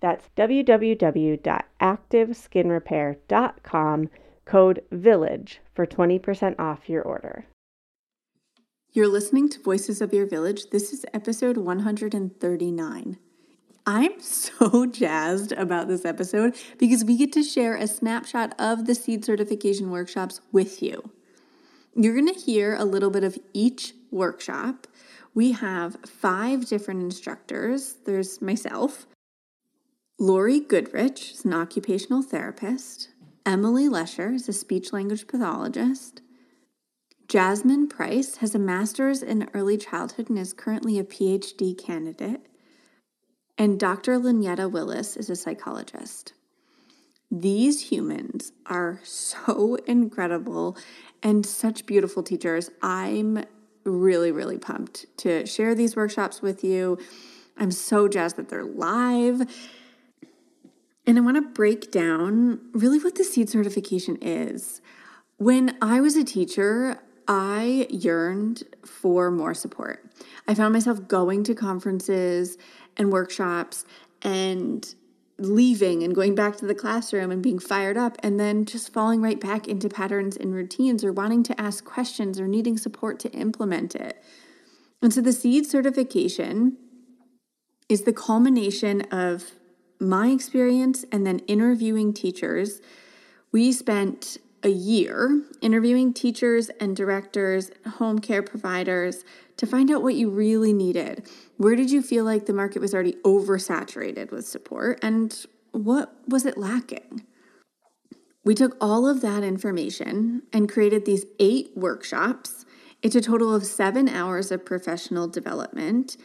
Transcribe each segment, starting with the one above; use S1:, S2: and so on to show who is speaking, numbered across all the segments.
S1: that's www.activeskinrepair.com code VILLAGE for 20% off your order.
S2: You're listening to Voices of Your Village. This is episode 139. I'm so jazzed about this episode because we get to share a snapshot of the seed certification workshops with you. You're going to hear a little bit of each workshop. We have five different instructors. There's myself, Lori Goodrich is an occupational therapist, Emily Lesher is a speech language pathologist. Jasmine Price has a master's in early childhood and is currently a PhD candidate. And Dr. Lynetta Willis is a psychologist. These humans are so incredible and such beautiful teachers. I'm really, really pumped to share these workshops with you. I'm so jazzed that they're live and I want to break down really what the seed certification is. When I was a teacher, I yearned for more support. I found myself going to conferences and workshops and leaving and going back to the classroom and being fired up and then just falling right back into patterns and routines or wanting to ask questions or needing support to implement it. And so the seed certification is the culmination of my experience and then interviewing teachers, we spent a year interviewing teachers and directors, home care providers to find out what you really needed. Where did you feel like the market was already oversaturated with support and what was it lacking? We took all of that information and created these eight workshops. It's a total of seven hours of professional development.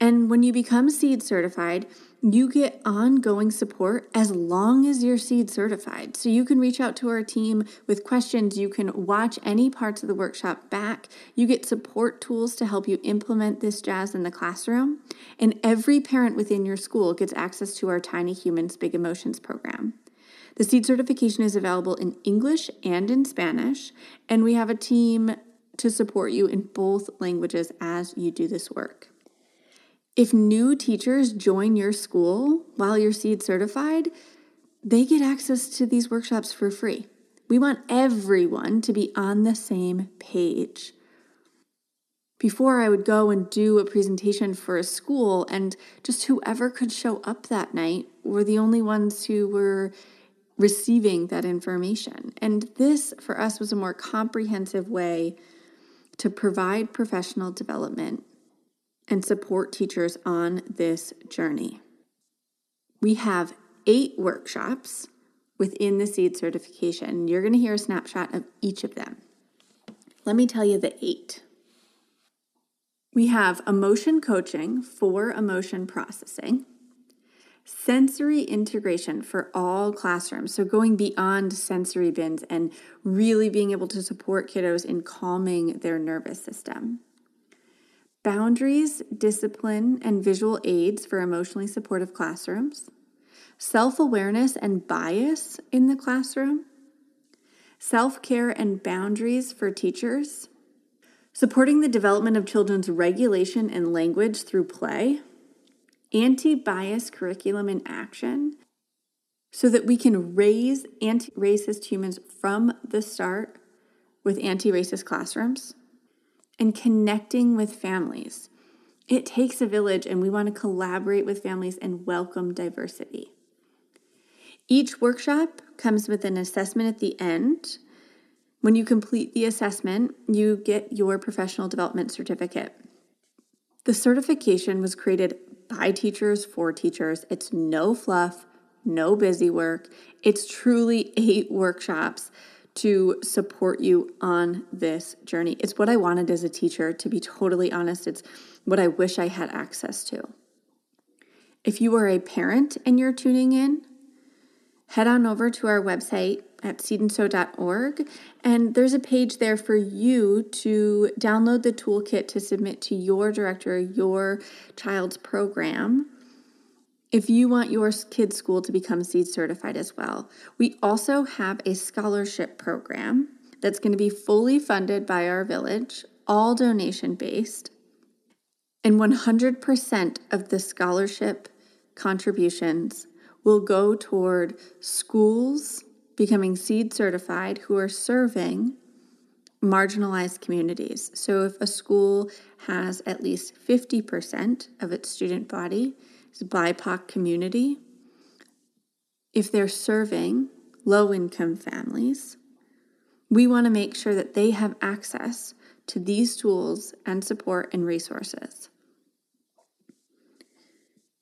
S2: And when you become seed certified, you get ongoing support as long as you're seed certified. So you can reach out to our team with questions. You can watch any parts of the workshop back. You get support tools to help you implement this jazz in the classroom. And every parent within your school gets access to our Tiny Humans Big Emotions program. The seed certification is available in English and in Spanish, and we have a team to support you in both languages as you do this work. If new teachers join your school while you're seed certified, they get access to these workshops for free. We want everyone to be on the same page. Before I would go and do a presentation for a school, and just whoever could show up that night were the only ones who were receiving that information. And this, for us, was a more comprehensive way to provide professional development and support teachers on this journey. We have eight workshops within the SEED certification. You're going to hear a snapshot of each of them. Let me tell you the eight. We have emotion coaching for emotion processing, sensory integration for all classrooms. So, going beyond sensory bins and really being able to support kiddos in calming their nervous system boundaries, discipline, and visual aids for emotionally supportive classrooms, self awareness and bias in the classroom, self care and boundaries for teachers, supporting the development of children's regulation and language through play, anti bias curriculum in action. So that we can raise anti racist humans from the start with anti racist classrooms and connecting with families. It takes a village, and we want to collaborate with families and welcome diversity. Each workshop comes with an assessment at the end. When you complete the assessment, you get your professional development certificate. The certification was created by teachers for teachers. It's no fluff, no busy work. It's truly eight workshops to support you on this journey. It's what I wanted as a teacher, to be totally honest. It's what I wish I had access to. If you are a parent and you're tuning in, head on over to our website at seedandsew.org and there's a page there for you to download the toolkit to submit to your director, your child's program if you want your kid's school to become seed certified as well. We also have a scholarship program that's going to be fully funded by our village, all donation based. And 100% of the scholarship contributions will go toward schools becoming seed certified who are serving marginalized communities. So if a school has at least 50% of its student body BIPOC community, if they're serving low income families, we want to make sure that they have access to these tools and support and resources.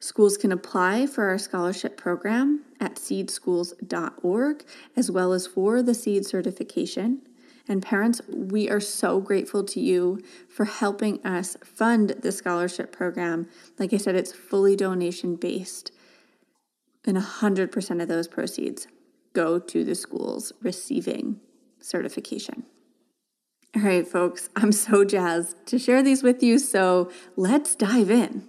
S2: Schools can apply for our scholarship program at seedschools.org as well as for the seed certification and parents, we are so grateful to you for helping us fund the scholarship program. Like I said, it's fully donation based, and 100% of those proceeds go to the schools receiving certification. All right, folks, I'm so jazzed to share these with you, so let's dive in.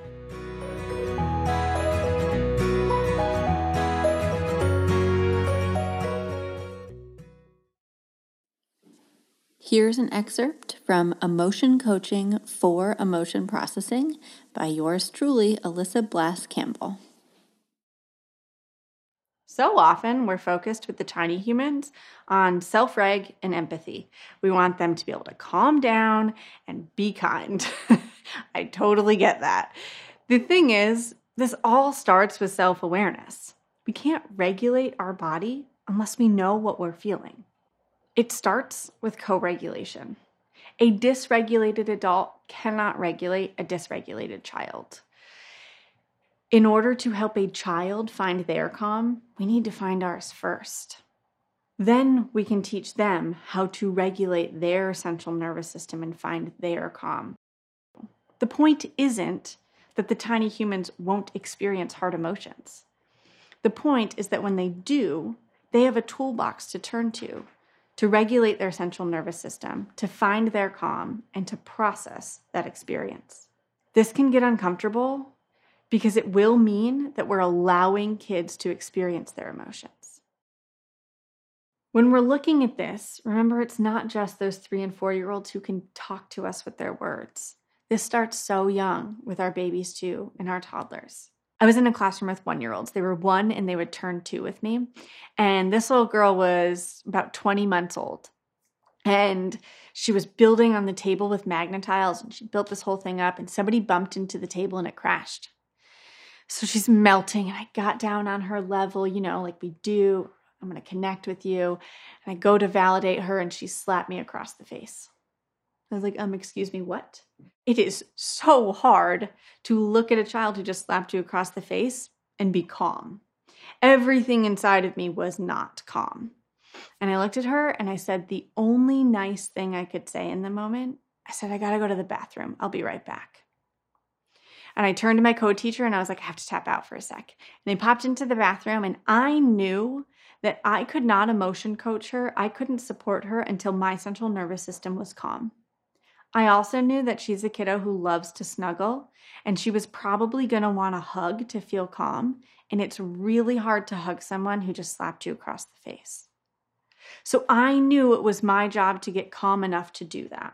S2: Here's an excerpt from Emotion Coaching for Emotion Processing by yours truly, Alyssa Blask Campbell. So often we're focused with the tiny humans on self reg and empathy. We want them to be able to calm down and be kind. I totally get that. The thing is, this all starts with self awareness. We can't regulate our body unless we know what we're feeling. It starts with co regulation. A dysregulated adult cannot regulate a dysregulated child. In order to help a child find their calm, we need to find ours first. Then we can teach them how to regulate their central nervous system and find their calm. The point isn't that the tiny humans won't experience hard emotions. The point is that when they do, they have a toolbox to turn to to regulate their central nervous system, to find their calm, and to process that experience. This can get uncomfortable because it will mean that we're allowing kids to experience their emotions. When we're looking at this, remember it's not just those three and four year olds who can talk to us with their words. This starts so young with our babies too and our toddlers. I was in a classroom with one year olds. They were one and they would turn two with me. And this little girl was about 20 months old. And she was building on the table with Magna-Tiles and she built this whole thing up. And somebody bumped into the table and it crashed. So she's melting. And I got down on her level, you know, like we do. I'm going to connect with you. And I go to validate her and she slapped me across the face. I was like, um, excuse me, what? It is so hard to look at a child who just slapped you across the face and be calm. Everything inside of me was not calm. And I looked at her and I said, the only nice thing I could say in the moment, I said, I gotta go to the bathroom. I'll be right back. And I turned to my co teacher and I was like, I have to tap out for a sec. And they popped into the bathroom, and I knew that I could not emotion coach her. I couldn't support her until my central nervous system was calm. I also knew that she's a kiddo who loves to snuggle, and she was probably going to want a hug to feel calm. And it's really hard to hug someone who just slapped you across the face. So I knew it was my job to get calm enough to do that.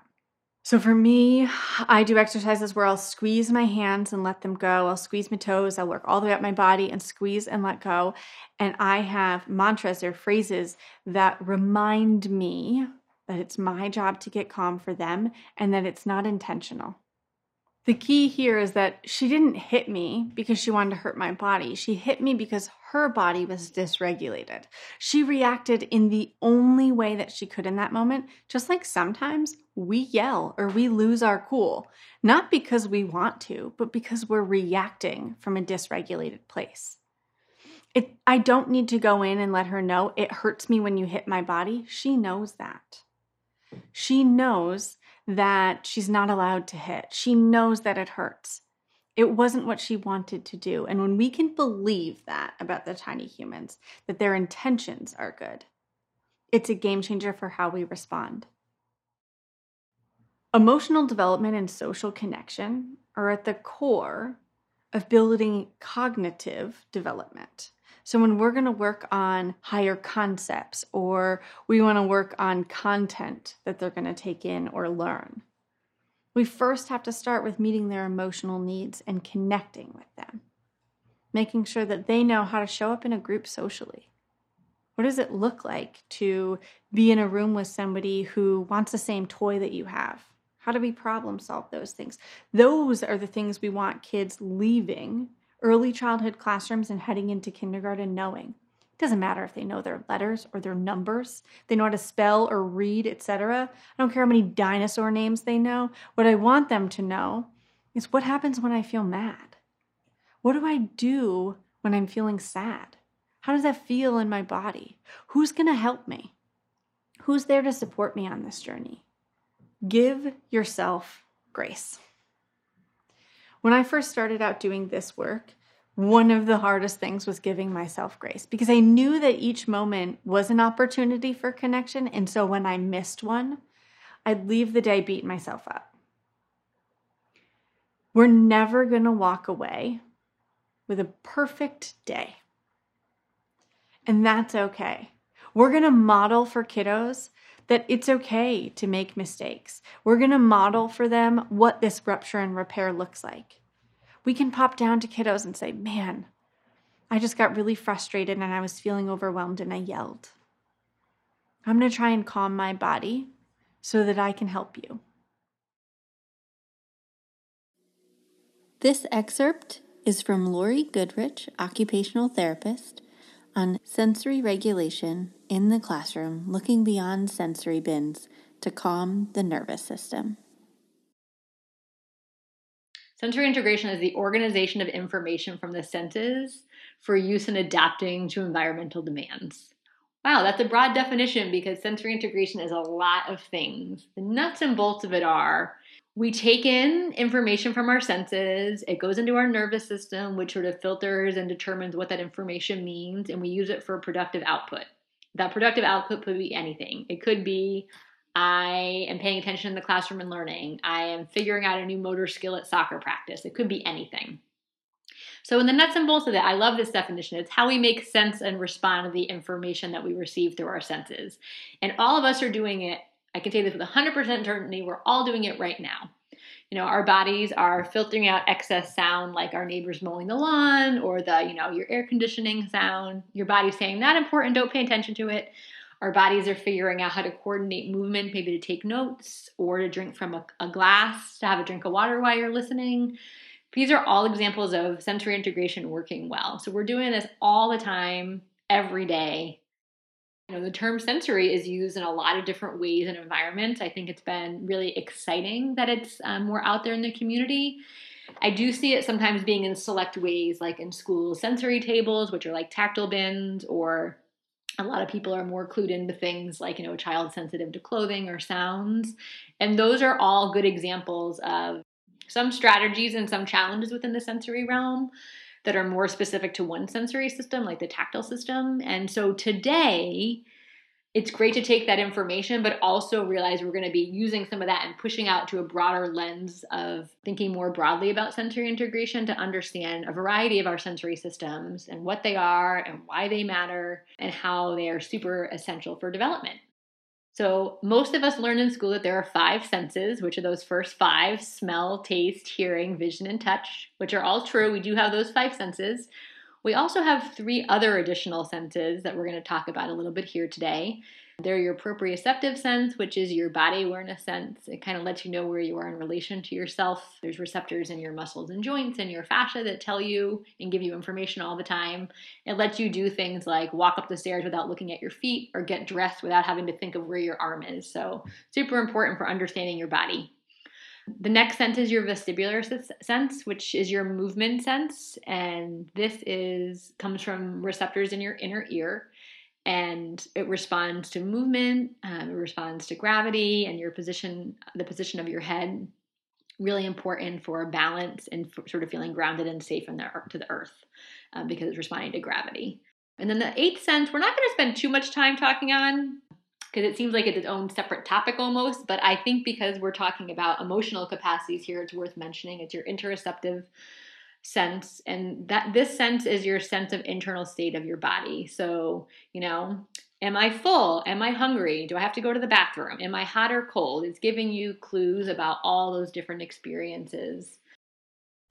S2: So for me, I do exercises where I'll squeeze my hands and let them go. I'll squeeze my toes. I'll work all the way up my body and squeeze and let go. And I have mantras or phrases that remind me that it's my job to get calm for them and that it's not intentional. The key here is that she didn't hit me because she wanted to hurt my body. She hit me because her body was dysregulated. She reacted in the only way that she could in that moment, just like sometimes we yell or we lose our cool, not because we want to, but because we're reacting from a dysregulated place. It, I don't need to go in and let her know it hurts me when you hit my body. She knows that. She knows that she's not allowed to hit. She knows that it hurts. It wasn't what she wanted to do. And when we can believe that about the tiny humans, that their intentions are good, it's a game changer for how we respond. Emotional development and social connection are at the core of building cognitive development. So, when we're going to work on higher concepts or we want to work on content that they're going to take in or learn, we first have to start with meeting their emotional needs and connecting with them, making sure that they know how to show up in a group socially. What does it look like to be in a room with somebody who wants the same toy that you have? How do we problem solve those things? Those are the things we want kids leaving early childhood classrooms and heading into kindergarten knowing. It doesn't matter if they know their letters or their numbers, they know how to spell or read, etc. I don't care how many dinosaur names they know. What I want them to know is what happens when I feel mad? What do I do when I'm feeling sad? How does that feel in my body? Who's going to help me? Who's there to support me on this journey? Give yourself grace. When I first started out doing this work, one of the hardest things was giving myself grace because I knew that each moment was an opportunity for connection. And so when I missed one, I'd leave the day beating myself up. We're never going to walk away with a perfect day. And that's okay. We're going to model for kiddos that it's okay to make mistakes. We're going to model for them what this rupture and repair looks like. We can pop down to kiddos and say, Man, I just got really frustrated and I was feeling overwhelmed and I yelled. I'm going to try and calm my body so that I can help you.
S3: This excerpt is from Lori Goodrich, occupational therapist, on sensory regulation in the classroom, looking beyond sensory bins to calm the nervous system.
S4: Sensory integration is the organization of information from the senses for use in adapting to environmental demands. Wow, that's a broad definition because sensory integration is a lot of things. The nuts and bolts of it are we take in information from our senses, it goes into our nervous system, which sort of filters and determines what that information means, and we use it for productive output. That productive output could be anything. It could be I am paying attention in the classroom and learning. I am figuring out a new motor skill at soccer practice. It could be anything. So, in the nuts and bolts of it, I love this definition. It's how we make sense and respond to the information that we receive through our senses. And all of us are doing it I can say this with 100% certainty. We're all doing it right now. You know, our bodies are filtering out excess sound like our neighbors mowing the lawn or the, you know, your air conditioning sound. Your body's saying, not important, don't pay attention to it. Our bodies are figuring out how to coordinate movement, maybe to take notes or to drink from a, a glass, to have a drink of water while you're listening. These are all examples of sensory integration working well. So we're doing this all the time, every day, you know, the term sensory is used in a lot of different ways and environments. I think it's been really exciting that it's um, more out there in the community. I do see it sometimes being in select ways, like in school sensory tables, which are like tactile bins, or a lot of people are more clued into things like, you know, child sensitive to clothing or sounds. And those are all good examples of some strategies and some challenges within the sensory realm that are more specific to one sensory system, like the tactile system. And so today, it's great to take that information, but also realize we're going to be using some of that and pushing out to a broader lens of thinking more broadly about sensory integration to understand a variety of our sensory systems and what they are and why they matter and how they are super essential for development. So, most of us learn in school that there are five senses, which are those first five smell, taste, hearing, vision, and touch, which are all true. We do have those five senses. We also have three other additional senses that we're going to talk about a little bit here today. They're your proprioceptive sense, which is your body awareness sense. It kind of lets you know where you are in relation to yourself. There's receptors in your muscles and joints and your fascia that tell you and give you information all the time. It lets you do things like walk up the stairs without looking at your feet or get dressed without having to think of where your arm is. So, super important for understanding your body. The next sense is your vestibular sense, which is your movement sense, and this is comes from receptors in your inner ear and it responds to movement um, it responds to gravity and your position the position of your head. Really important for balance and for sort of feeling grounded and safe in the to the earth um, because it's responding to gravity. And then the eighth sense we're not going to spend too much time talking on because it seems like it's its own separate topic almost but i think because we're talking about emotional capacities here it's worth mentioning it's your interoceptive sense and that this sense is your sense of internal state of your body. So you know am i full? Am i hungry? Do i have to go to the bathroom? Am i hot or cold? It's giving you clues about all those different experiences.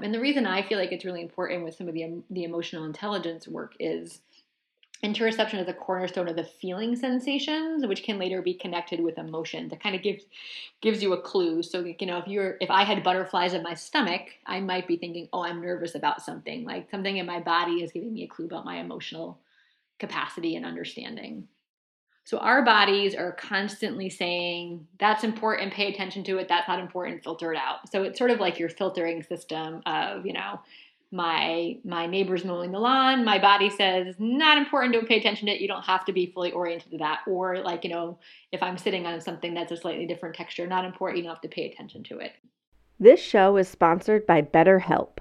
S4: And the reason i feel like it's really important with some of the the emotional intelligence work is interoception is a cornerstone of the feeling sensations which can later be connected with emotion that kind of gives gives you a clue. So you know if you're if i had butterflies in my stomach i might be thinking oh i'm nervous about something. Like something in my body is giving me a clue about my emotional capacity and understanding. So our bodies are constantly saying that's important pay attention to it. That's not important filter it out. So it's sort of like your filtering system of you know my my neighbor's mowing the lawn. My body says not important don't pay attention to it. You don't have to be fully oriented to that. Or like you know if i'm sitting on something that's a slightly different texture not important you don't have to pay attention to it.
S1: This show is sponsored by betterhelp.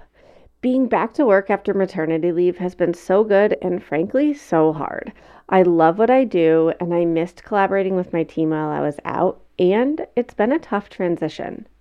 S1: Being back to work after maternity leave has been so good and frankly so hard. I love what i do and i missed collaborating with my team while i was out and it's been a tough transition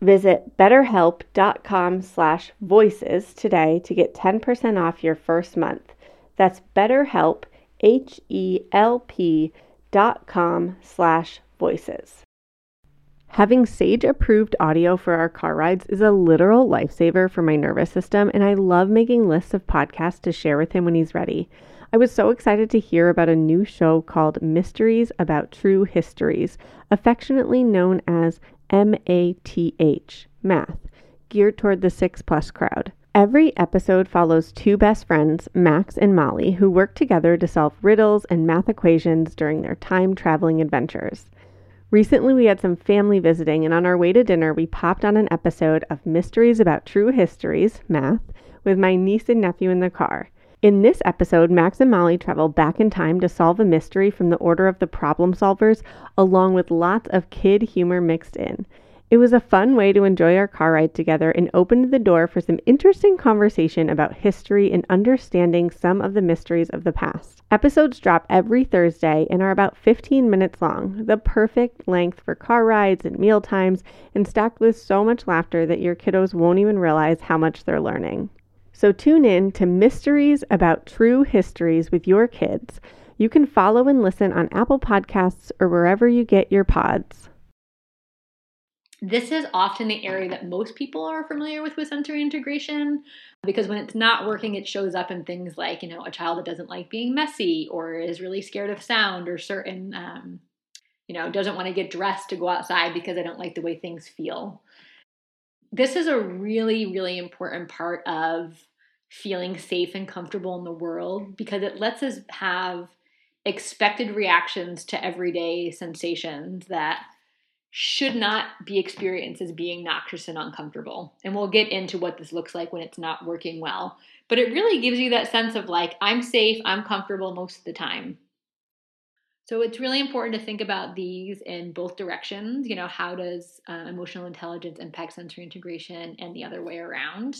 S1: Visit betterhelp.com slash voices today to get 10% off your first month. That's betterhelp, H-E-L-P dot com slash voices. Having Sage approved audio for our car rides is a literal lifesaver for my nervous system, and I love making lists of podcasts to share with him when he's ready. I was so excited to hear about a new show called Mysteries About True Histories, affectionately known as MATH, math, geared toward the 6 plus crowd. Every episode follows two best friends, Max and Molly, who work together to solve riddles and math equations during their time traveling adventures. Recently, we had some family visiting, and on our way to dinner, we popped on an episode of Mysteries About True Histories, math, with my niece and nephew in the car. In this episode, Max and Molly travel back in time to solve a mystery from the Order of the Problem Solvers, along with lots of kid humor mixed in. It was a fun way to enjoy our car ride together and opened the door for some interesting conversation about history and understanding some of the mysteries of the past. Episodes drop every Thursday and are about 15 minutes long, the perfect length for car rides and meal times, and stacked with so much laughter that your kiddos won't even realize how much they're learning. So tune in to Mysteries About True Histories with your kids. You can follow and listen on Apple Podcasts or wherever you get your pods.
S4: This is often the area that most people are familiar with with sensory integration because when it's not working, it shows up in things like, you know, a child that doesn't like being messy or is really scared of sound or certain, um, you know, doesn't want to get dressed to go outside because I don't like the way things feel. This is a really, really important part of feeling safe and comfortable in the world because it lets us have expected reactions to everyday sensations that should not be experienced as being noxious and uncomfortable. And we'll get into what this looks like when it's not working well. But it really gives you that sense of like, I'm safe, I'm comfortable most of the time. So it's really important to think about these in both directions. You know, how does uh, emotional intelligence impact sensory integration and the other way around?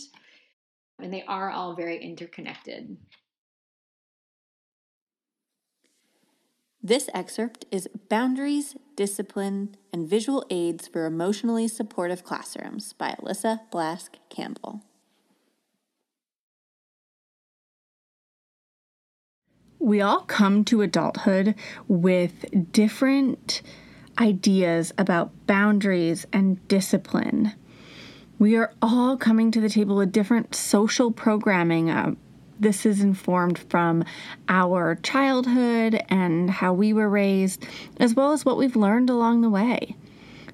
S4: And they are all very interconnected.
S3: This excerpt is Boundaries, Discipline, and Visual Aids for Emotionally Supportive Classrooms by Alyssa Blask Campbell.
S2: We all come to adulthood with different ideas about boundaries and discipline. We are all coming to the table with different social programming, uh, this is informed from our childhood and how we were raised, as well as what we've learned along the way.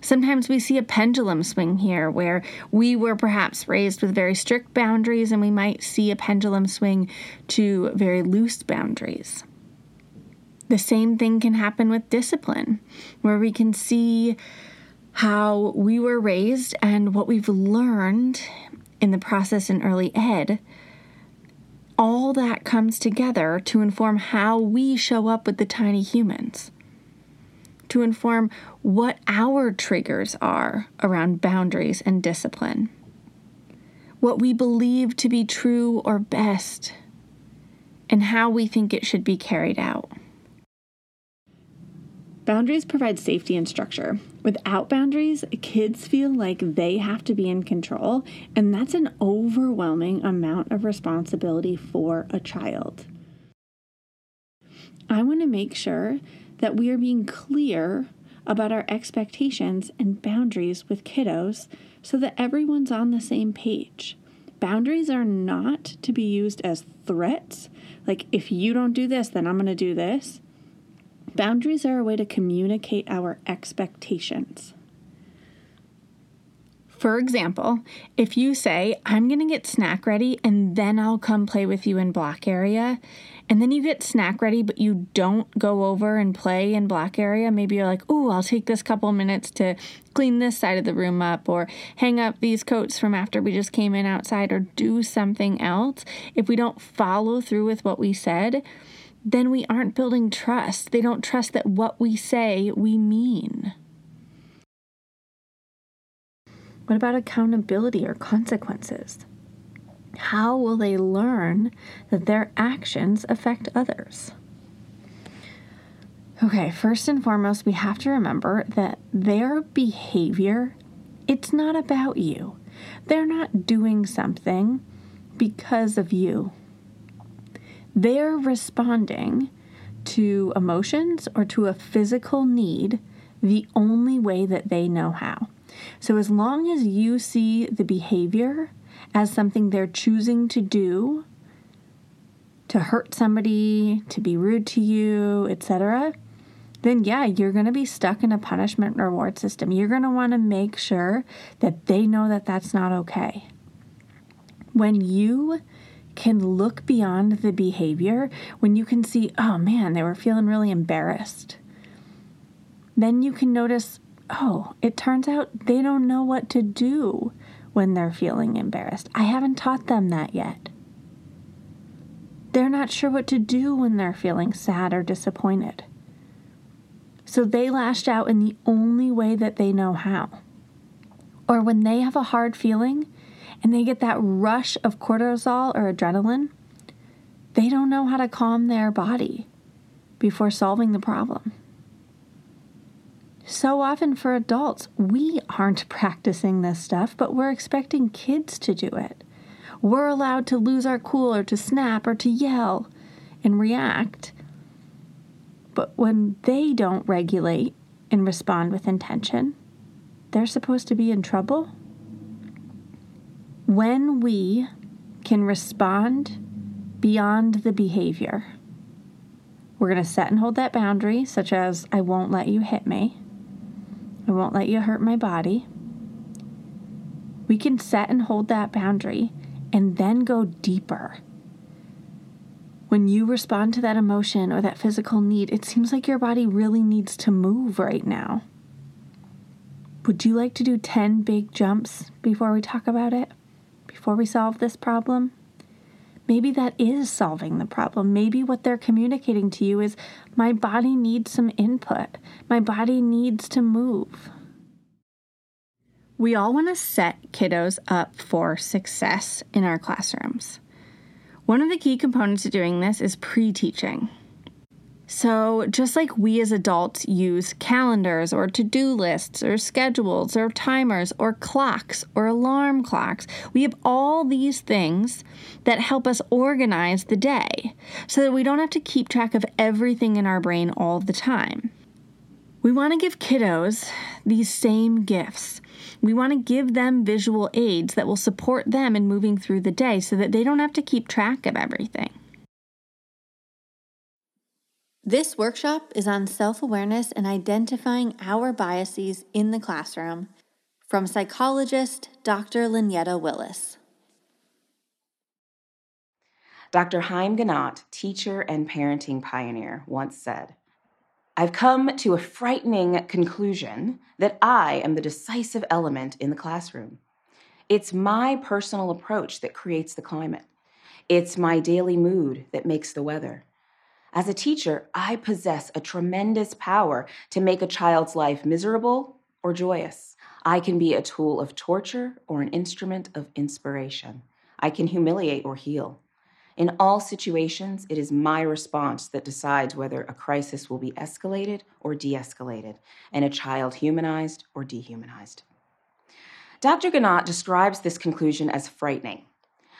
S2: Sometimes we see a pendulum swing here where we were perhaps raised with very strict boundaries, and we might see a pendulum swing to very loose boundaries. The same thing can happen with discipline, where we can see how we were raised and what we've learned in the process in early ed all that comes together to inform how we show up with the tiny humans, to inform what our triggers are around boundaries and discipline, what we believe to be true or best, and how we think it should be carried out. Boundaries provide safety and structure. Without boundaries, kids feel like they have to be in control, and that's an overwhelming amount of responsibility for a child. I want to make sure that we are being clear about our expectations and boundaries with kiddos so that everyone's on the same page. Boundaries are not to be used as threats, like if you don't do this, then I'm going to do this. Boundaries are a way to communicate our expectations. For example, if you say, I'm going to get snack ready and then I'll come play with you in block area, and then you get snack ready, but you don't go over and play in black area, maybe you're like, oh, I'll take this couple minutes to clean this side of the room up or hang up these coats from after we just came in outside or do something else. If we don't follow through with what we said, then we aren't building trust. They don't trust that what we say we mean. What about accountability or consequences? How will they learn that their actions affect others? Okay, first and foremost, we have to remember that their behavior, it's not about you. They're not doing something because of you they're responding to emotions or to a physical need the only way that they know how. So, as long as you see the behavior as something they're choosing to do to hurt somebody, to be rude to you, etc., then yeah, you're going to be stuck in a punishment reward system. You're going to want to make sure that they know that that's not okay. When you can look beyond the behavior when you can see, oh man, they were feeling really embarrassed. Then you can notice, oh, it turns out they don't know what to do when they're feeling embarrassed. I haven't taught them that yet. They're not sure what to do when they're feeling sad or disappointed. So they lashed out in the only way that they know how. Or when they have a hard feeling, and they get that rush of cortisol or adrenaline, they don't know how to calm their body before solving the problem. So often for adults, we aren't practicing this stuff, but we're expecting kids to do it. We're allowed to lose our cool or to snap or to yell and react. But when they don't regulate and respond with intention, they're supposed to be in trouble? When we can respond beyond the behavior, we're going to set and hold that boundary, such as, I won't let you hit me, I won't let you hurt my body. We can set and hold that boundary and then go deeper. When you respond to that emotion or that physical need, it seems like your body really needs to move right now. Would you like to do 10 big jumps before we talk about it? Before we solve this problem? Maybe that is solving the problem. Maybe what they're communicating to you is my body needs some input, my body needs to move. We all want to set kiddos up for success in our classrooms. One of the key components to doing this is pre teaching. So, just like we as adults use calendars or to do lists or schedules or timers or clocks or alarm clocks, we have all these things that help us organize the day so that we don't have to keep track of everything in our brain all the time. We want to give kiddos these same gifts. We want to give them visual aids that will support them in moving through the day so that they don't have to keep track of everything. This workshop is on self awareness and identifying our biases in the classroom from psychologist Dr. Lynetta Willis.
S5: Dr. Haim Ginott, teacher and parenting pioneer, once said, I've come to a frightening conclusion that I am the decisive element in the classroom. It's my personal approach that creates the climate. It's my daily mood that makes the weather. As a teacher, I possess a tremendous power to make a child's life miserable or joyous. I can be a tool of torture or an instrument of inspiration. I can humiliate or heal. In all situations, it is my response that decides whether a crisis will be escalated or de escalated, and a child humanized or dehumanized. Dr. Ginott describes this conclusion as frightening.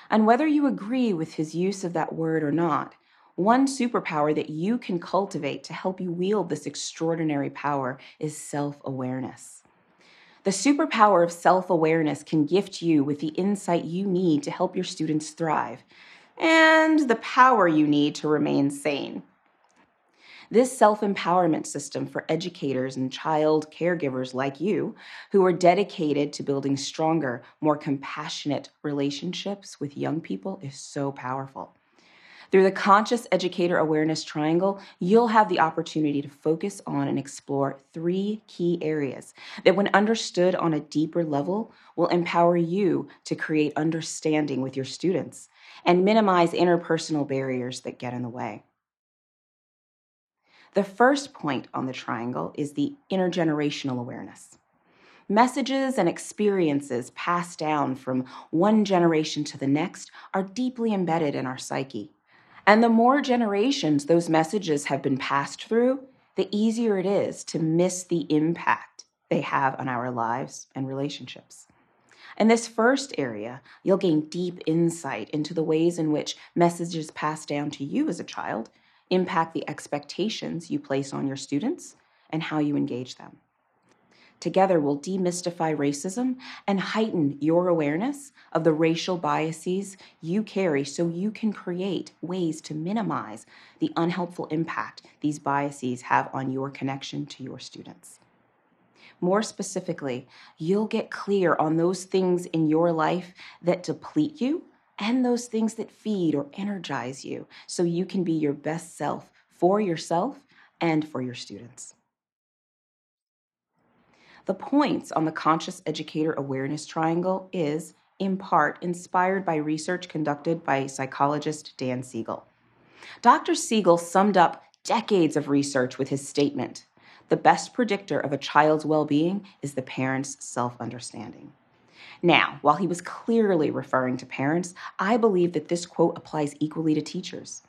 S5: And whether you agree with his use of that word or not, one superpower that you can cultivate to help you wield this extraordinary power is self awareness. The superpower of self awareness can gift you with the insight you need to help your students thrive and the power you need to remain sane. This self empowerment system for educators and child caregivers like you who are dedicated to building stronger, more compassionate relationships with young people is so powerful. Through the Conscious Educator Awareness Triangle, you'll have the opportunity to focus on and explore three key areas that, when understood on a deeper level, will empower you to create understanding with your students and minimize interpersonal barriers that get in the way. The first point on the triangle is the intergenerational awareness. Messages and experiences passed down from one generation to the next are deeply embedded in our psyche. And the more generations those messages have been passed through, the easier it is to miss the impact they have on our lives and relationships. In this first area, you'll gain deep insight into the ways in which messages passed down to you as a child impact the expectations you place on your students and how you engage them. Together, we'll demystify racism and heighten your awareness of the racial biases you carry so you can create ways to minimize the unhelpful impact these biases have on your connection to your students. More specifically, you'll get clear on those things in your life that deplete you and those things that feed or energize you so you can be your best self for yourself and for your students. The points on the Conscious Educator Awareness Triangle is, in part, inspired by research conducted by psychologist Dan Siegel. Dr. Siegel summed up decades of research with his statement The best predictor of a child's well being is the parent's self understanding. Now, while he was clearly referring to parents, I believe that this quote applies equally to teachers.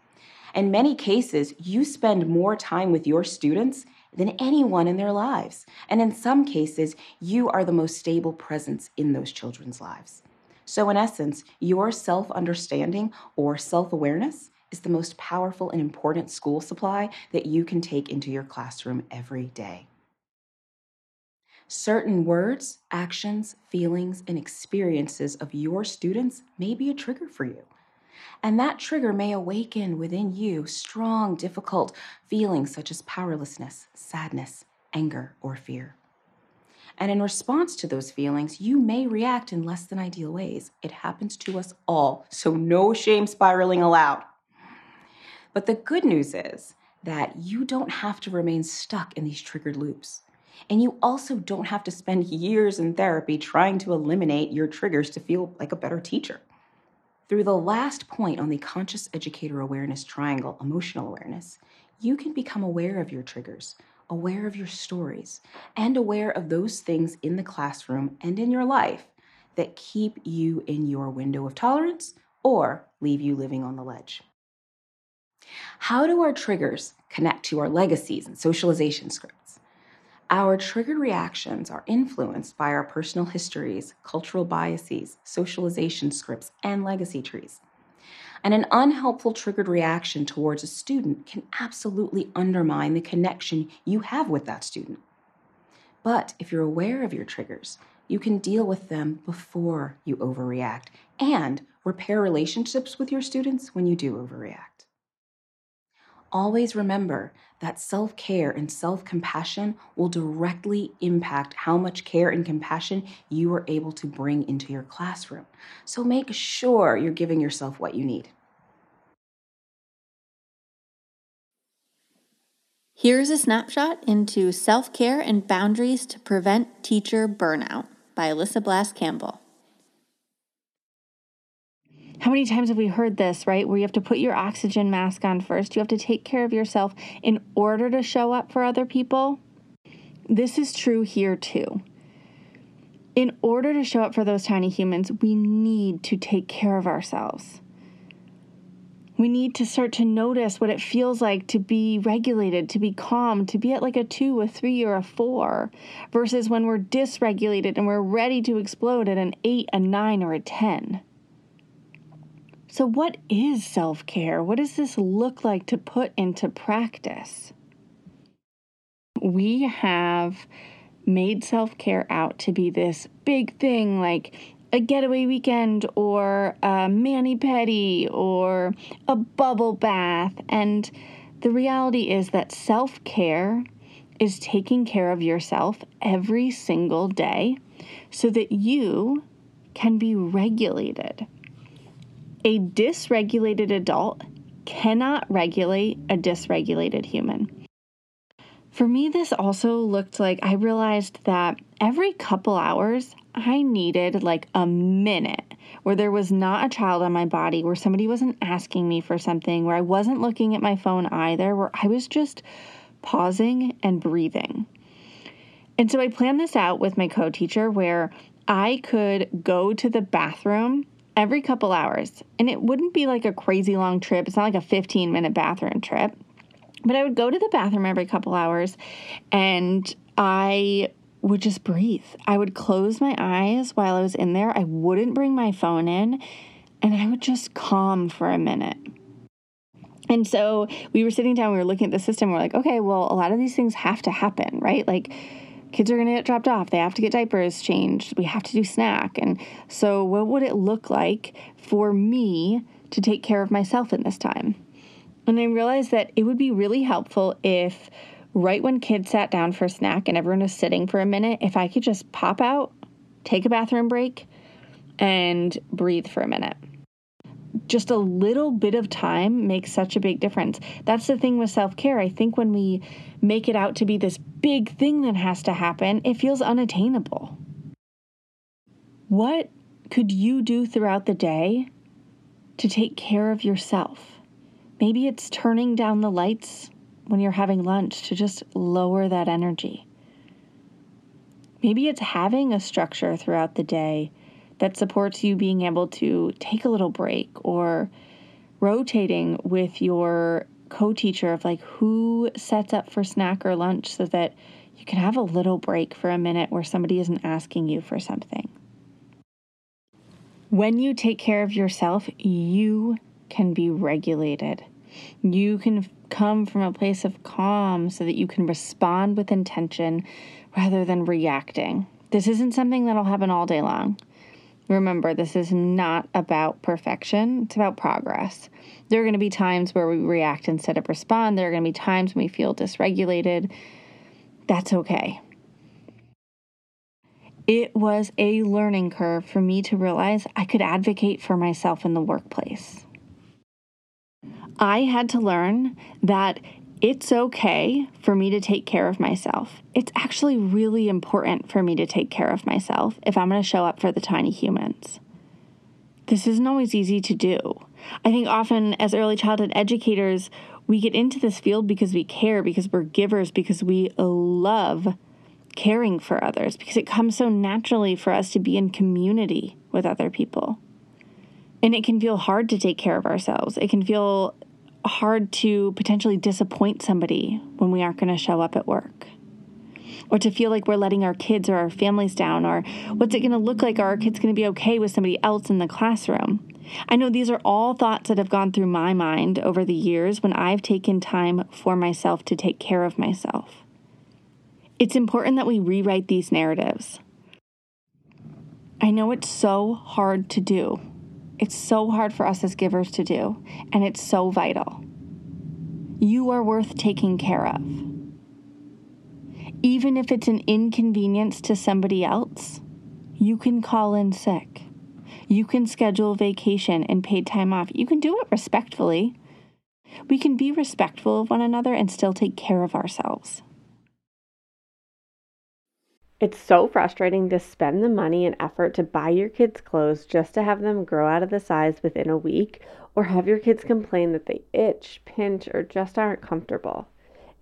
S5: In many cases, you spend more time with your students than anyone in their lives. And in some cases, you are the most stable presence in those children's lives. So, in essence, your self understanding or self awareness is the most powerful and important school supply that you can take into your classroom every day. Certain words, actions, feelings, and experiences of your students may be a trigger for you. And that trigger may awaken within you strong, difficult feelings such as powerlessness, sadness, anger, or fear. And in response to those feelings, you may react in less than ideal ways. It happens to us all, so no shame spiraling allowed. But the good news is that you don't have to remain stuck in these triggered loops. And you also don't have to spend years in therapy trying to eliminate your triggers to feel like a better teacher. Through the last point on the conscious educator awareness triangle, emotional awareness, you can become aware of your triggers, aware of your stories, and aware of those things in the classroom and in your life that keep you in your window of tolerance or leave you living on the ledge. How do our triggers connect to our legacies and socialization scripts? Our triggered reactions are influenced by our personal histories, cultural biases, socialization scripts, and legacy trees. And an unhelpful triggered reaction towards a student can absolutely undermine the connection you have with that student. But if you're aware of your triggers, you can deal with them before you overreact and repair relationships with your students when you do overreact always remember that self care and self compassion will directly impact how much care and compassion you are able to bring into your classroom. So make sure you're giving yourself what you need.
S3: Here's a snapshot into self care and boundaries to prevent teacher burnout by Alyssa Blask Campbell.
S2: How many times have we heard this, right? Where you have to put your oxygen mask on first. You have to take care of yourself in order to show up for other people. This is true here too. In order to show up for those tiny humans, we need to take care of ourselves. We need to start to notice what it feels like to be regulated, to be calm, to be at like a two, a three, or a four, versus when we're dysregulated and we're ready to explode at an eight, a nine, or a 10. So, what is self care? What does this look like to put into practice? We have made self care out to be this big thing like a getaway weekend or a mani pedi or a bubble bath. And the reality is that self care is taking care of yourself every single day so that you can be regulated. A dysregulated adult cannot regulate a dysregulated human. For me, this also looked like I realized that every couple hours, I needed like a minute where there was not a child on my body, where somebody wasn't asking me for something, where I wasn't looking at my phone either, where I was just pausing and breathing. And so I planned this out with my co teacher where I could go to the bathroom every couple hours. And it wouldn't be like a crazy long trip. It's not like a 15 minute bathroom trip. But I would go to the bathroom every couple hours and I would just breathe. I would close my eyes while I was in there. I wouldn't bring my phone in and I would just calm for a minute. And so we were sitting down, we were looking at the system. We're like, okay, well, a lot of these things have to happen, right? Like, kids are going to get dropped off. They have to get diapers changed. We have to do snack. And so, what would it look like for me to take care of myself in this time? And I realized that it would be really helpful if, right when kids sat down for snack and everyone was sitting for a minute, if I could just pop out, take a bathroom break, and breathe for a minute just a little bit of time makes such a big difference. That's the thing with self care. I think when we make it out to be this big thing that has to happen, it feels unattainable. What could you do throughout the day to take care of yourself? Maybe it's turning down the lights when you're having lunch to just lower that energy. Maybe it's having a structure throughout the day that supports you being able to take a little break or rotating with your co teacher of like who sets up for snack or lunch so that you can have a little break for a minute where somebody isn't asking you for something. When you take care of yourself, you can be regulated. You can come from a place of calm so that you can respond with intention rather than reacting. This isn't something that'll happen all day long. Remember, this is not about perfection, it's about progress. There are going to be times where we react instead of respond. There are going to be times when we feel dysregulated. That's okay. It was a learning curve for me to realize I could advocate for myself in the workplace. I had to learn that it's okay for me to take care of myself. It's actually really important for me to take care of myself if I'm going to show up for the tiny humans. This isn't always easy to do. I think often as early childhood educators, we get into this field because we care, because we're givers, because we love caring for others, because it comes so naturally for us to be in community with other people. And it can feel hard to take care of ourselves. It can feel hard to potentially disappoint somebody when we aren't going to show up at work. Or to feel like we're letting our kids or our families down, or what's it going to look like? Are our kids going to be okay with somebody else in the classroom? I know these are all thoughts that have gone through my mind over the years when I've taken time for myself to take care of myself. It's important that we rewrite these narratives. I know it's so hard to do. It's so hard for us as givers to do, and it's so vital. You are worth taking care of. Even if it's an inconvenience to somebody else, you can call in sick. You can schedule vacation and paid time off. You can do it respectfully. We can be respectful of one another and still take care of ourselves.
S1: It's so frustrating to spend the money and effort to buy your kids clothes just to have them grow out of the size within a week, or have your kids complain that they itch, pinch, or just aren't comfortable.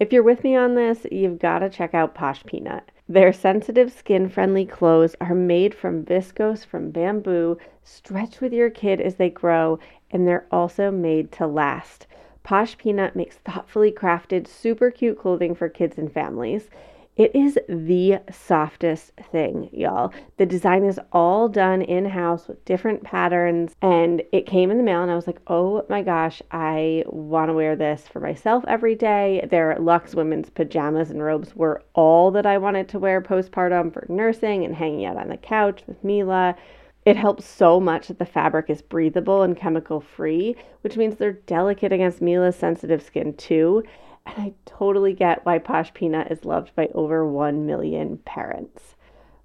S1: If you're with me on this, you've got to check out Posh Peanut. Their sensitive, skin friendly clothes are made from viscose from bamboo, stretch with your kid as they grow, and they're also made to last. Posh Peanut makes thoughtfully crafted, super cute clothing for kids and families. It is the softest thing, y'all. The design is all done in house with different patterns, and it came in the mail, and I was like, oh my gosh, I want to wear this for myself every day. Their Luxe women's pajamas and robes were all that I wanted to wear postpartum for nursing and hanging out on the couch with Mila. It helps so much that the fabric is breathable and chemical free, which means they're delicate against Mila's sensitive skin too. And I totally get why Posh Peanut is loved by over 1 million parents.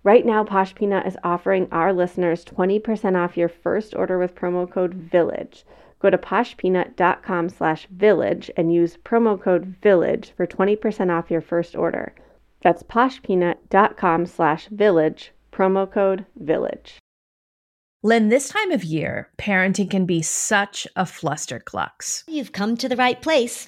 S1: Right now, Posh Peanut is offering our listeners 20% off your first order with promo code VILLAGE. Go to poshpeanut.com slash village and use promo code VILLAGE for 20% off your first order. That's poshpeanut.com slash village, promo code VILLAGE.
S6: Lynn, this time of year, parenting can be such a flusterclux.
S7: You've come to the right place.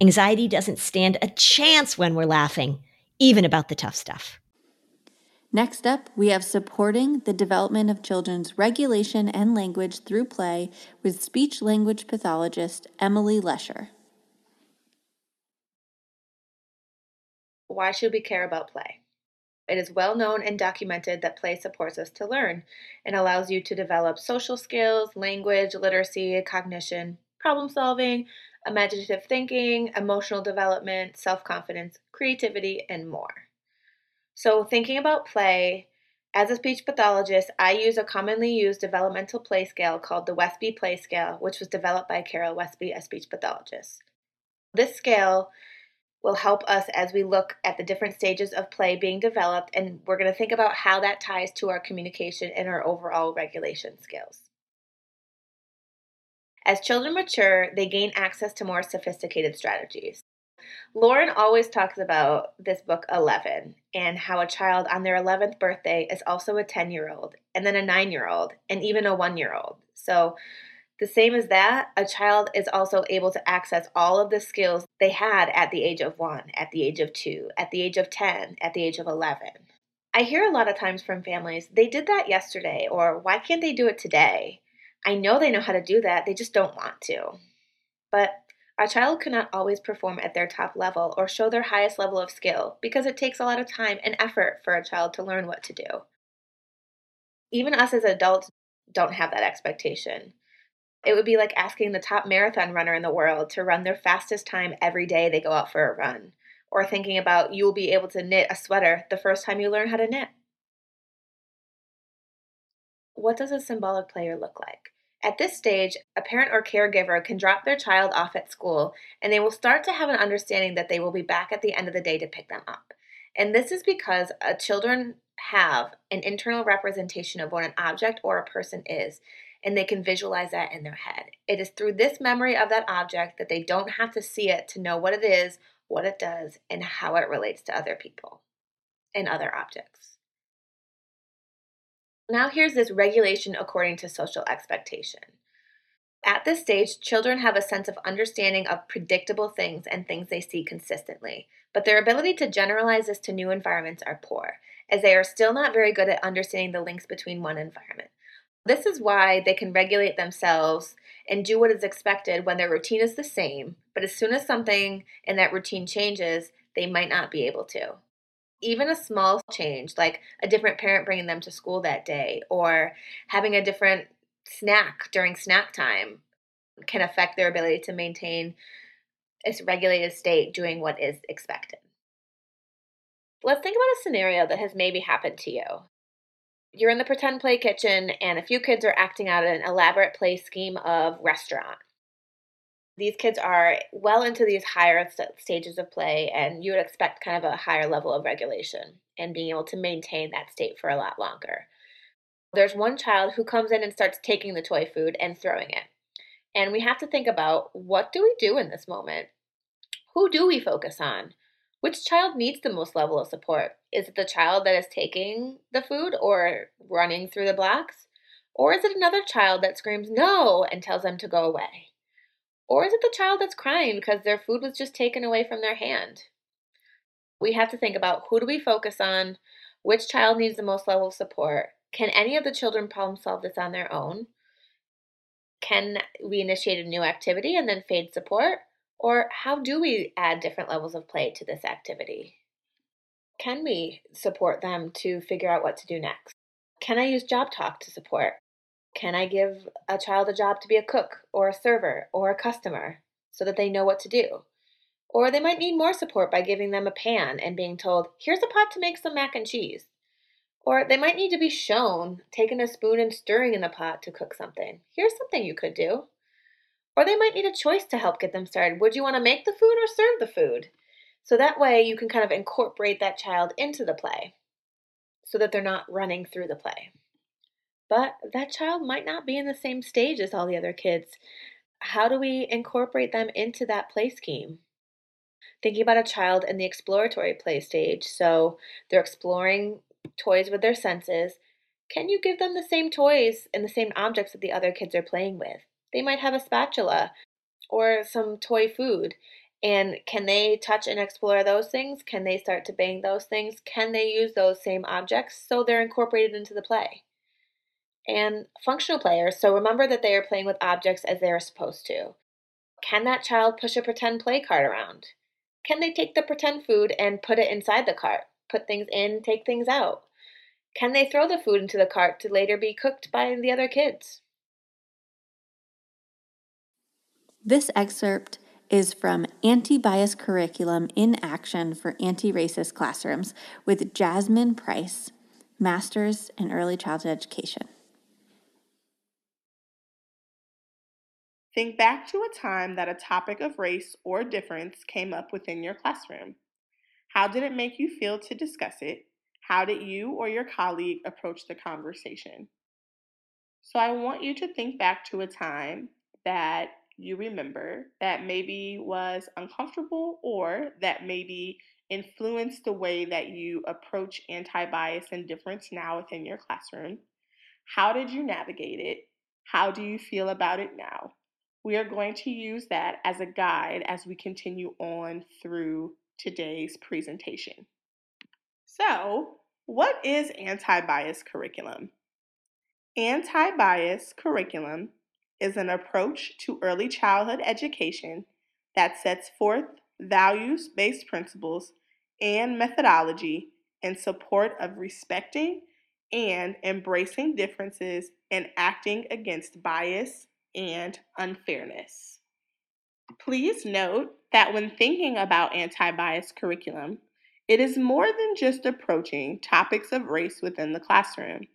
S7: Anxiety doesn't stand a chance when we're laughing, even about the tough stuff.
S2: Next up, we have supporting the development of children's regulation and language through play with speech language pathologist Emily Lesher.
S8: Why should we care about play? It is well known and documented that play supports us to learn and allows you to develop social skills, language, literacy, cognition, problem solving, imaginative thinking, emotional development, self confidence, creativity, and more. So, thinking about play As a speech pathologist, I use a commonly used developmental play scale called the Westby Play Scale, which was developed by Carol Westby, a speech pathologist. This scale will help us as we look at the different stages of play being developed, and we're going to think about how that ties to our communication and our overall regulation skills. As children mature, they gain access to more sophisticated strategies. Lauren always talks about this book 11 and how a child on their 11th birthday is also a 10 year old, and then a 9 year old, and even a 1 year old. So, the same as that, a child is also able to access all of the skills they had at the age of 1, at the age of 2, at the age of 10, at the age of 11. I hear a lot of times from families, they did that yesterday, or why can't they do it today? I know they know how to do that, they just don't want to. But a child cannot always perform at their top level or show their highest level of skill because it takes a lot of time and effort for a child to learn what to do. Even us as adults don't have that expectation. It would be like asking the top marathon runner in the world to run their fastest time every day they go out for a run, or thinking about you will be able to knit a sweater the first time you learn how to knit. What does a symbolic player look like? At this stage, a parent or caregiver can drop their child off at school and they will start to have an understanding that they will be back at the end of the day to pick them up. And this is because uh, children have an internal representation of what an object or a person is, and they can visualize that in their head. It is through this memory of that object that they don't have to see it to know what it is, what it does, and how it relates to other people and other objects. Now, here's this regulation according to social expectation. At this stage, children have a sense of understanding of predictable things and things they see consistently, but their ability to generalize this to new environments are poor, as they are still not very good at understanding the links between one environment. This is why they can regulate themselves and do what is expected when their routine is the same, but as soon as something in that routine changes, they might not be able to even a small change, like a different parent bringing them to school that day or having a different snack during snack time, can affect their ability to maintain its regulated state doing what is expected. Let's think about a scenario that has maybe happened to you. You're in the pretend play kitchen, and a few kids are acting out an elaborate play scheme of restaurant these kids are well into these higher st- stages of play, and you would expect kind of a higher level of regulation and being able to maintain that state for a lot longer. There's one child who comes in and starts taking the toy food and throwing it. And we have to think about what do we do in this moment? Who do we focus on? Which child needs the most level of support? Is it the child that is taking the food or running through the blocks? Or is it another child that screams no and tells them to go away? Or is it the child that's crying because their food was just taken away from their hand? We have to think about who do we focus on, which child needs the most level of support. Can any of the children problem solve this on their own? Can we initiate a new activity and then fade support? Or how do we add different levels of play to this activity? Can we support them to figure out what to do next? Can I use job talk to support? Can I give a child a job to be a cook or a server or a customer so that they know what to do? Or they might need more support by giving them a pan and being told, here's a pot to make some mac and cheese. Or they might need to be shown taking a spoon and stirring in the pot to cook something. Here's something you could do. Or they might need a choice to help get them started. Would you want to make the food or serve the food? So that way you can kind of incorporate that child into the play so that they're not running through the play. But that child might not be in the same stage as all the other kids. How do we incorporate them into that play scheme? Thinking about a child in the exploratory play stage, so they're exploring toys with their senses. Can you give them the same toys and the same objects that the other kids are playing with? They might have a spatula or some toy food. And can they touch and explore those things? Can they start to bang those things? Can they use those same objects so they're incorporated into the play? And functional players, so remember that they are playing with objects as they are supposed to. Can that child push a pretend play cart around? Can they take the pretend food and put it inside the cart? Put things in, take things out? Can they throw the food into the cart to later be cooked by the other kids?
S3: This excerpt is from Anti Bias Curriculum in Action for Anti Racist Classrooms with Jasmine Price Masters in Early Childhood Education.
S9: Think back to a time that a topic of race or difference came up within your classroom. How did it make you feel to discuss it? How did you or your colleague approach the conversation? So, I want you to think back to a time that you remember that maybe was uncomfortable or that maybe influenced the way that you approach anti bias and difference now within your classroom. How did you navigate it? How do you feel about it now? We are going to use that as a guide as we continue on through today's presentation. So, what is anti-bias curriculum? Anti-bias curriculum is an approach to early childhood education that sets forth values-based principles and methodology in support of respecting and embracing differences and acting against bias and unfairness. Please note that when thinking about anti bias curriculum, it is more than just approaching topics of race within the classroom.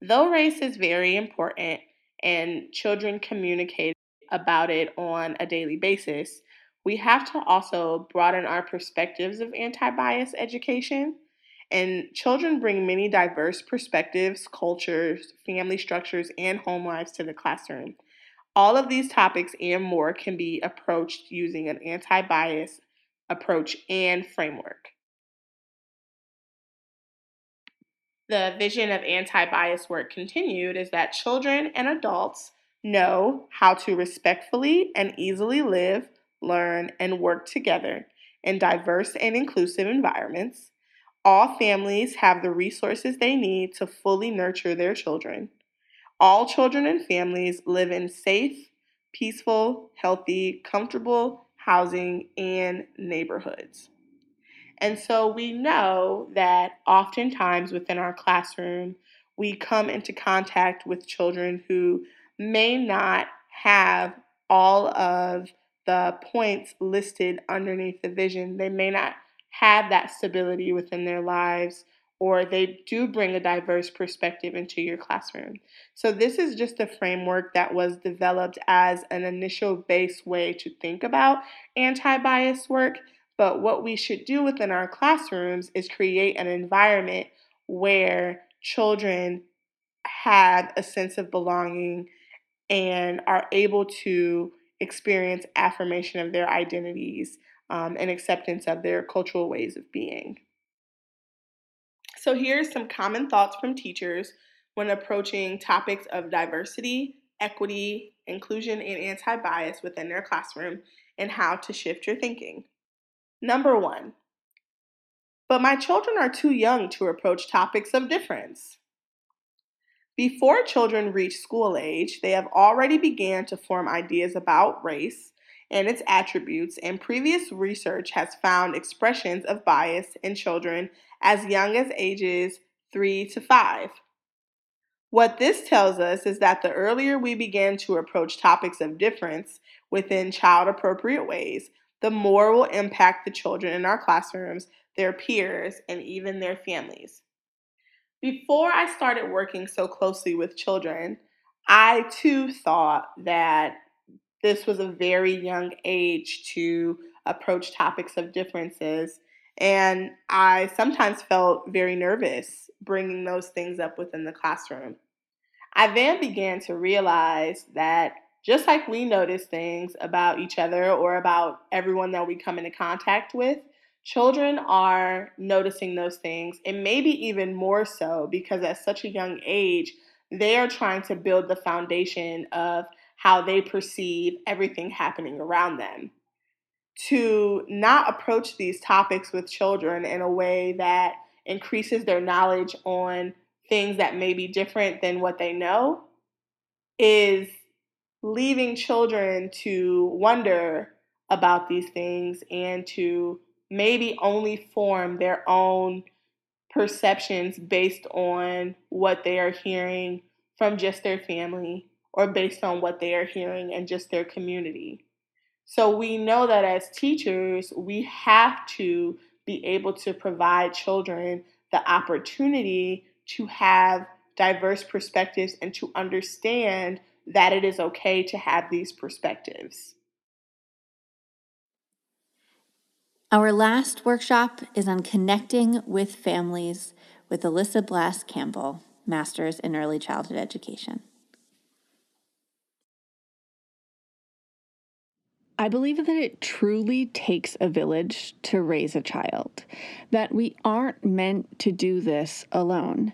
S9: Though race is very important and children communicate about it on a daily basis, we have to also broaden our perspectives of anti bias education. And children bring many diverse perspectives, cultures, family structures, and home lives to the classroom. All of these topics and more can be approached using an anti bias approach and framework. The vision of anti bias work continued is that children and adults know how to respectfully and easily live, learn, and work together in diverse and inclusive environments. All families have the resources they need to fully nurture their children. All children and families live in safe, peaceful, healthy, comfortable housing and neighborhoods. And so we know that oftentimes within our classroom, we come into contact with children who may not have all of the points listed underneath the vision. They may not have that stability within their lives or they do bring a diverse perspective into your classroom. So, this is just a framework that was developed as an initial base way to think about anti bias work. But what we should do within our classrooms is create an environment where children have a sense of belonging and are able to experience affirmation of their identities um, and acceptance of their cultural ways of being. So, here's some common thoughts from teachers when approaching topics of diversity, equity, inclusion, and anti bias within their classroom and how to shift your thinking. Number one, but my children are too young to approach topics of difference. Before children reach school age, they have already began to form ideas about race and its attributes, and previous research has found expressions of bias in children as young as ages 3 to 5. What this tells us is that the earlier we begin to approach topics of difference within child appropriate ways, the more will impact the children in our classrooms, their peers, and even their families. Before I started working so closely with children, I too thought that this was a very young age to approach topics of differences and I sometimes felt very nervous bringing those things up within the classroom. I then began to realize that just like we notice things about each other or about everyone that we come into contact with, children are noticing those things, and maybe even more so because at such a young age, they are trying to build the foundation of how they perceive everything happening around them to not approach these topics with children in a way that increases their knowledge on things that may be different than what they know is leaving children to wonder about these things and to maybe only form their own perceptions based on what they are hearing from just their family or based on what they are hearing in just their community. So we know that as teachers, we have to be able to provide children the opportunity to have diverse perspectives and to understand that it is okay to have these perspectives.
S3: Our last workshop is on connecting with families with Alyssa Blask Campbell, Masters in Early Childhood Education.
S2: I believe that it truly takes a village to raise a child, that we aren't meant to do this alone.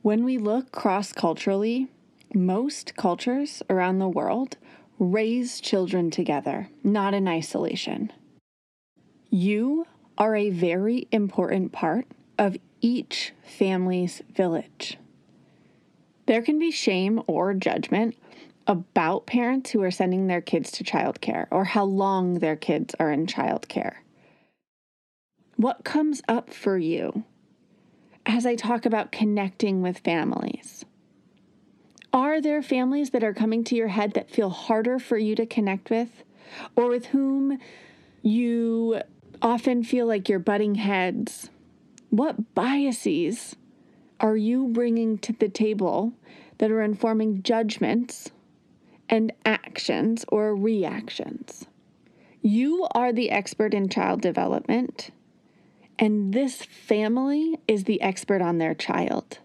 S2: When we look cross culturally, most cultures around the world raise children together, not in isolation. You are a very important part of each family's village. There can be shame or judgment about parents who are sending their kids to childcare or how long their kids are in childcare. What comes up for you as I talk about connecting with families? Are there families that are coming to your head that feel harder for you to connect with or with whom you often feel like you're butting heads? What biases are you bringing to the table that are informing judgments and actions or reactions. You are the expert in child development, and this family is the expert on their child.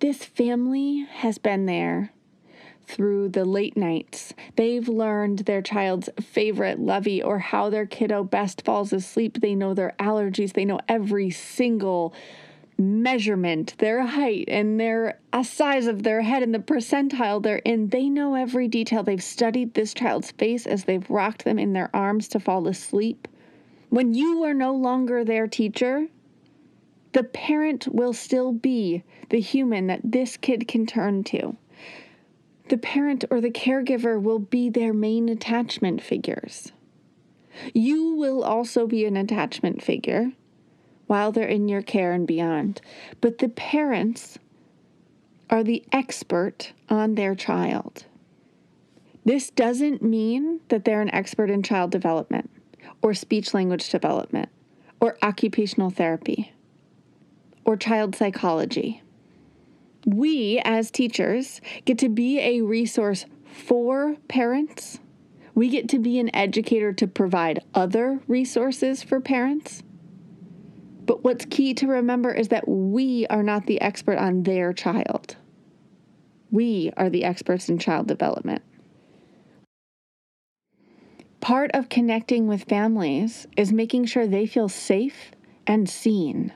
S2: This family has been there through the late nights. They've learned their child's favorite lovey or how their kiddo best falls asleep. They know their allergies. They know every single measurement, their height, and their a size of their head and the percentile they're in. They know every detail. They've studied this child's face as they've rocked them in their arms to fall asleep. When you are no longer their teacher, the parent will still be the human that this kid can turn to. The parent or the caregiver will be their main attachment figures. You will also be an attachment figure while they're in your care and beyond. But the parents are the expert on their child. This doesn't mean that they're an expert in child development or speech language development or occupational therapy or child psychology. We, as teachers, get to be a resource for parents. We get to be an educator to provide other resources for parents. But what's key to remember is that we are not the expert on their child. We are the experts in child development. Part of connecting with families is making sure they feel safe and seen.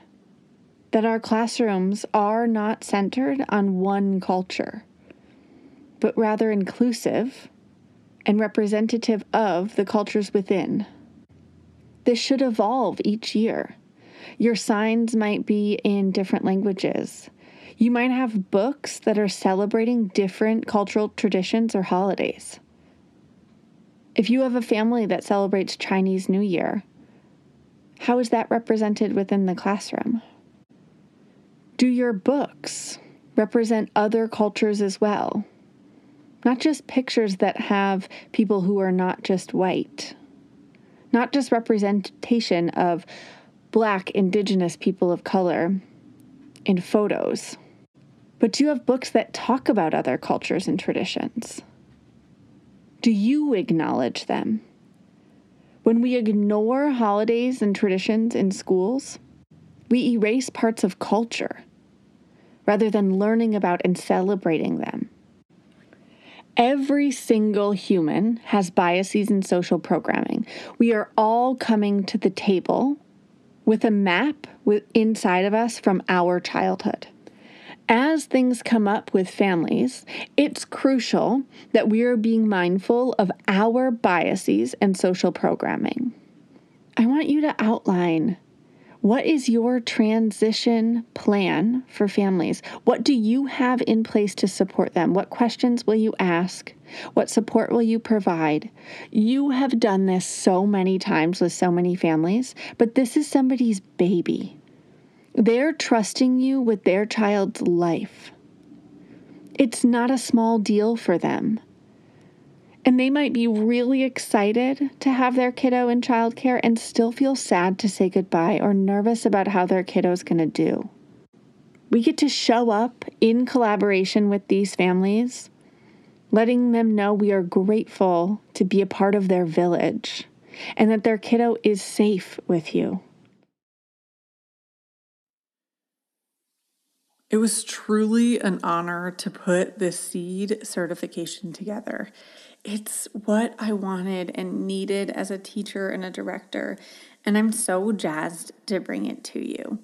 S2: That our classrooms are not centered on one culture, but rather inclusive and representative of the cultures within. This should evolve each year. Your signs might be in different languages. You might have books that are celebrating different cultural traditions or holidays. If you have a family that celebrates Chinese New Year, how is that represented within the classroom? Do your books represent other cultures as well? Not just pictures that have people who are not just white, not just representation of black, indigenous people of color in photos. But do you have books that talk about other cultures and traditions? Do you acknowledge them? When we ignore holidays and traditions in schools, we erase parts of culture rather than learning about and celebrating them. Every single human has biases in social programming. We are all coming to the table with a map with, inside of us from our childhood. As things come up with families, it's crucial that we are being mindful of our biases and social programming. I want you to outline what is your transition plan for families? What do you have in place to support them? What questions will you ask? What support will you provide? You have done this so many times with so many families, but this is somebody's baby. They're trusting you with their child's life. It's not a small deal for them. And they might be really excited to have their kiddo in childcare and still feel sad to say goodbye or nervous about how their kiddo's going to do. We get to show up in collaboration with these families, letting them know we are grateful to be a part of their village and that their kiddo is safe with you. It was truly an honor to put this seed certification together. It's what I wanted and needed as a teacher and a director, and I'm so jazzed to bring it to you.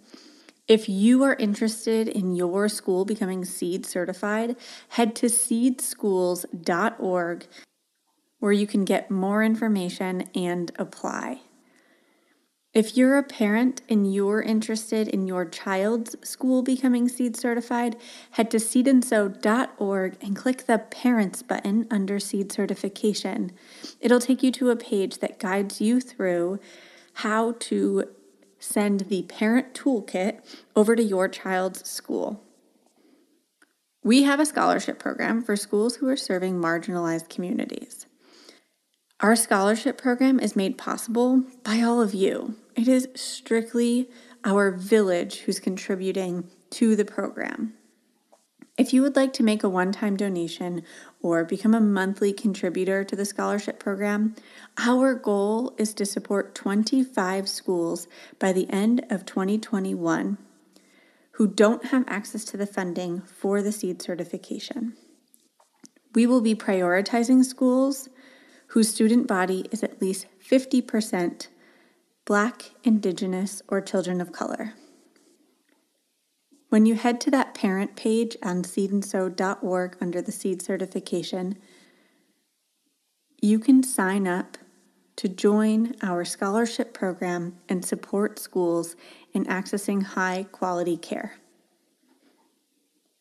S2: If you are interested in your school becoming SEED certified, head to seedschools.org where you can get more information and apply. If you're a parent and you're interested in your child's school becoming SEED certified, head to seedandsew.org and click the Parents button under SEED certification. It'll take you to a page that guides you through how to send the parent toolkit over to your child's school. We have a scholarship program for schools who are serving marginalized communities. Our scholarship program is made possible by all of you. It is strictly our village who's contributing to the program. If you would like to make a one time donation or become a monthly contributor to the scholarship program, our goal is to support 25 schools by the end of 2021 who don't have access to the funding for the SEED certification. We will be prioritizing schools whose student body is at least 50% Black, Indigenous, or children of color. When you head to that parent page on seedandsew.org under the seed certification, you can sign up to join our scholarship program and support schools in accessing high quality care.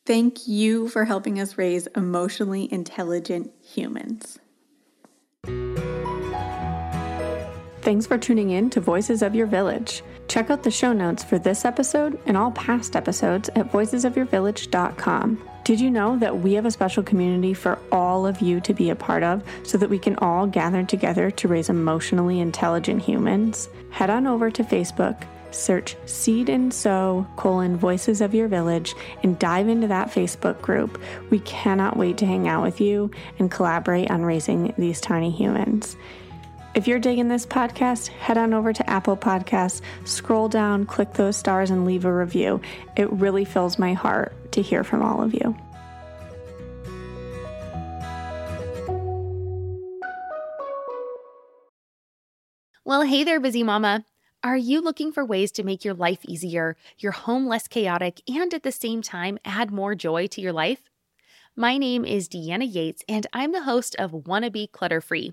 S2: Thank you for helping us raise emotionally intelligent humans. Thanks for tuning in to Voices of Your Village. Check out the show notes for this episode and all past episodes at voicesofyourvillage.com. Did you know that we have a special community for all of you to be a part of so that we can all gather together to raise emotionally intelligent humans? Head on over to Facebook, search Seed and Sew colon Voices of Your Village and dive into that Facebook group. We cannot wait to hang out with you and collaborate on raising these tiny humans. If you're digging this podcast, head on over to Apple Podcasts, scroll down, click those stars, and leave a review. It really fills my heart to hear from all of you.
S10: Well, hey there, busy mama. Are you looking for ways to make your life easier, your home less chaotic, and at the same time add more joy to your life? My name is Deanna Yates, and I'm the host of Wanna Be Clutter Free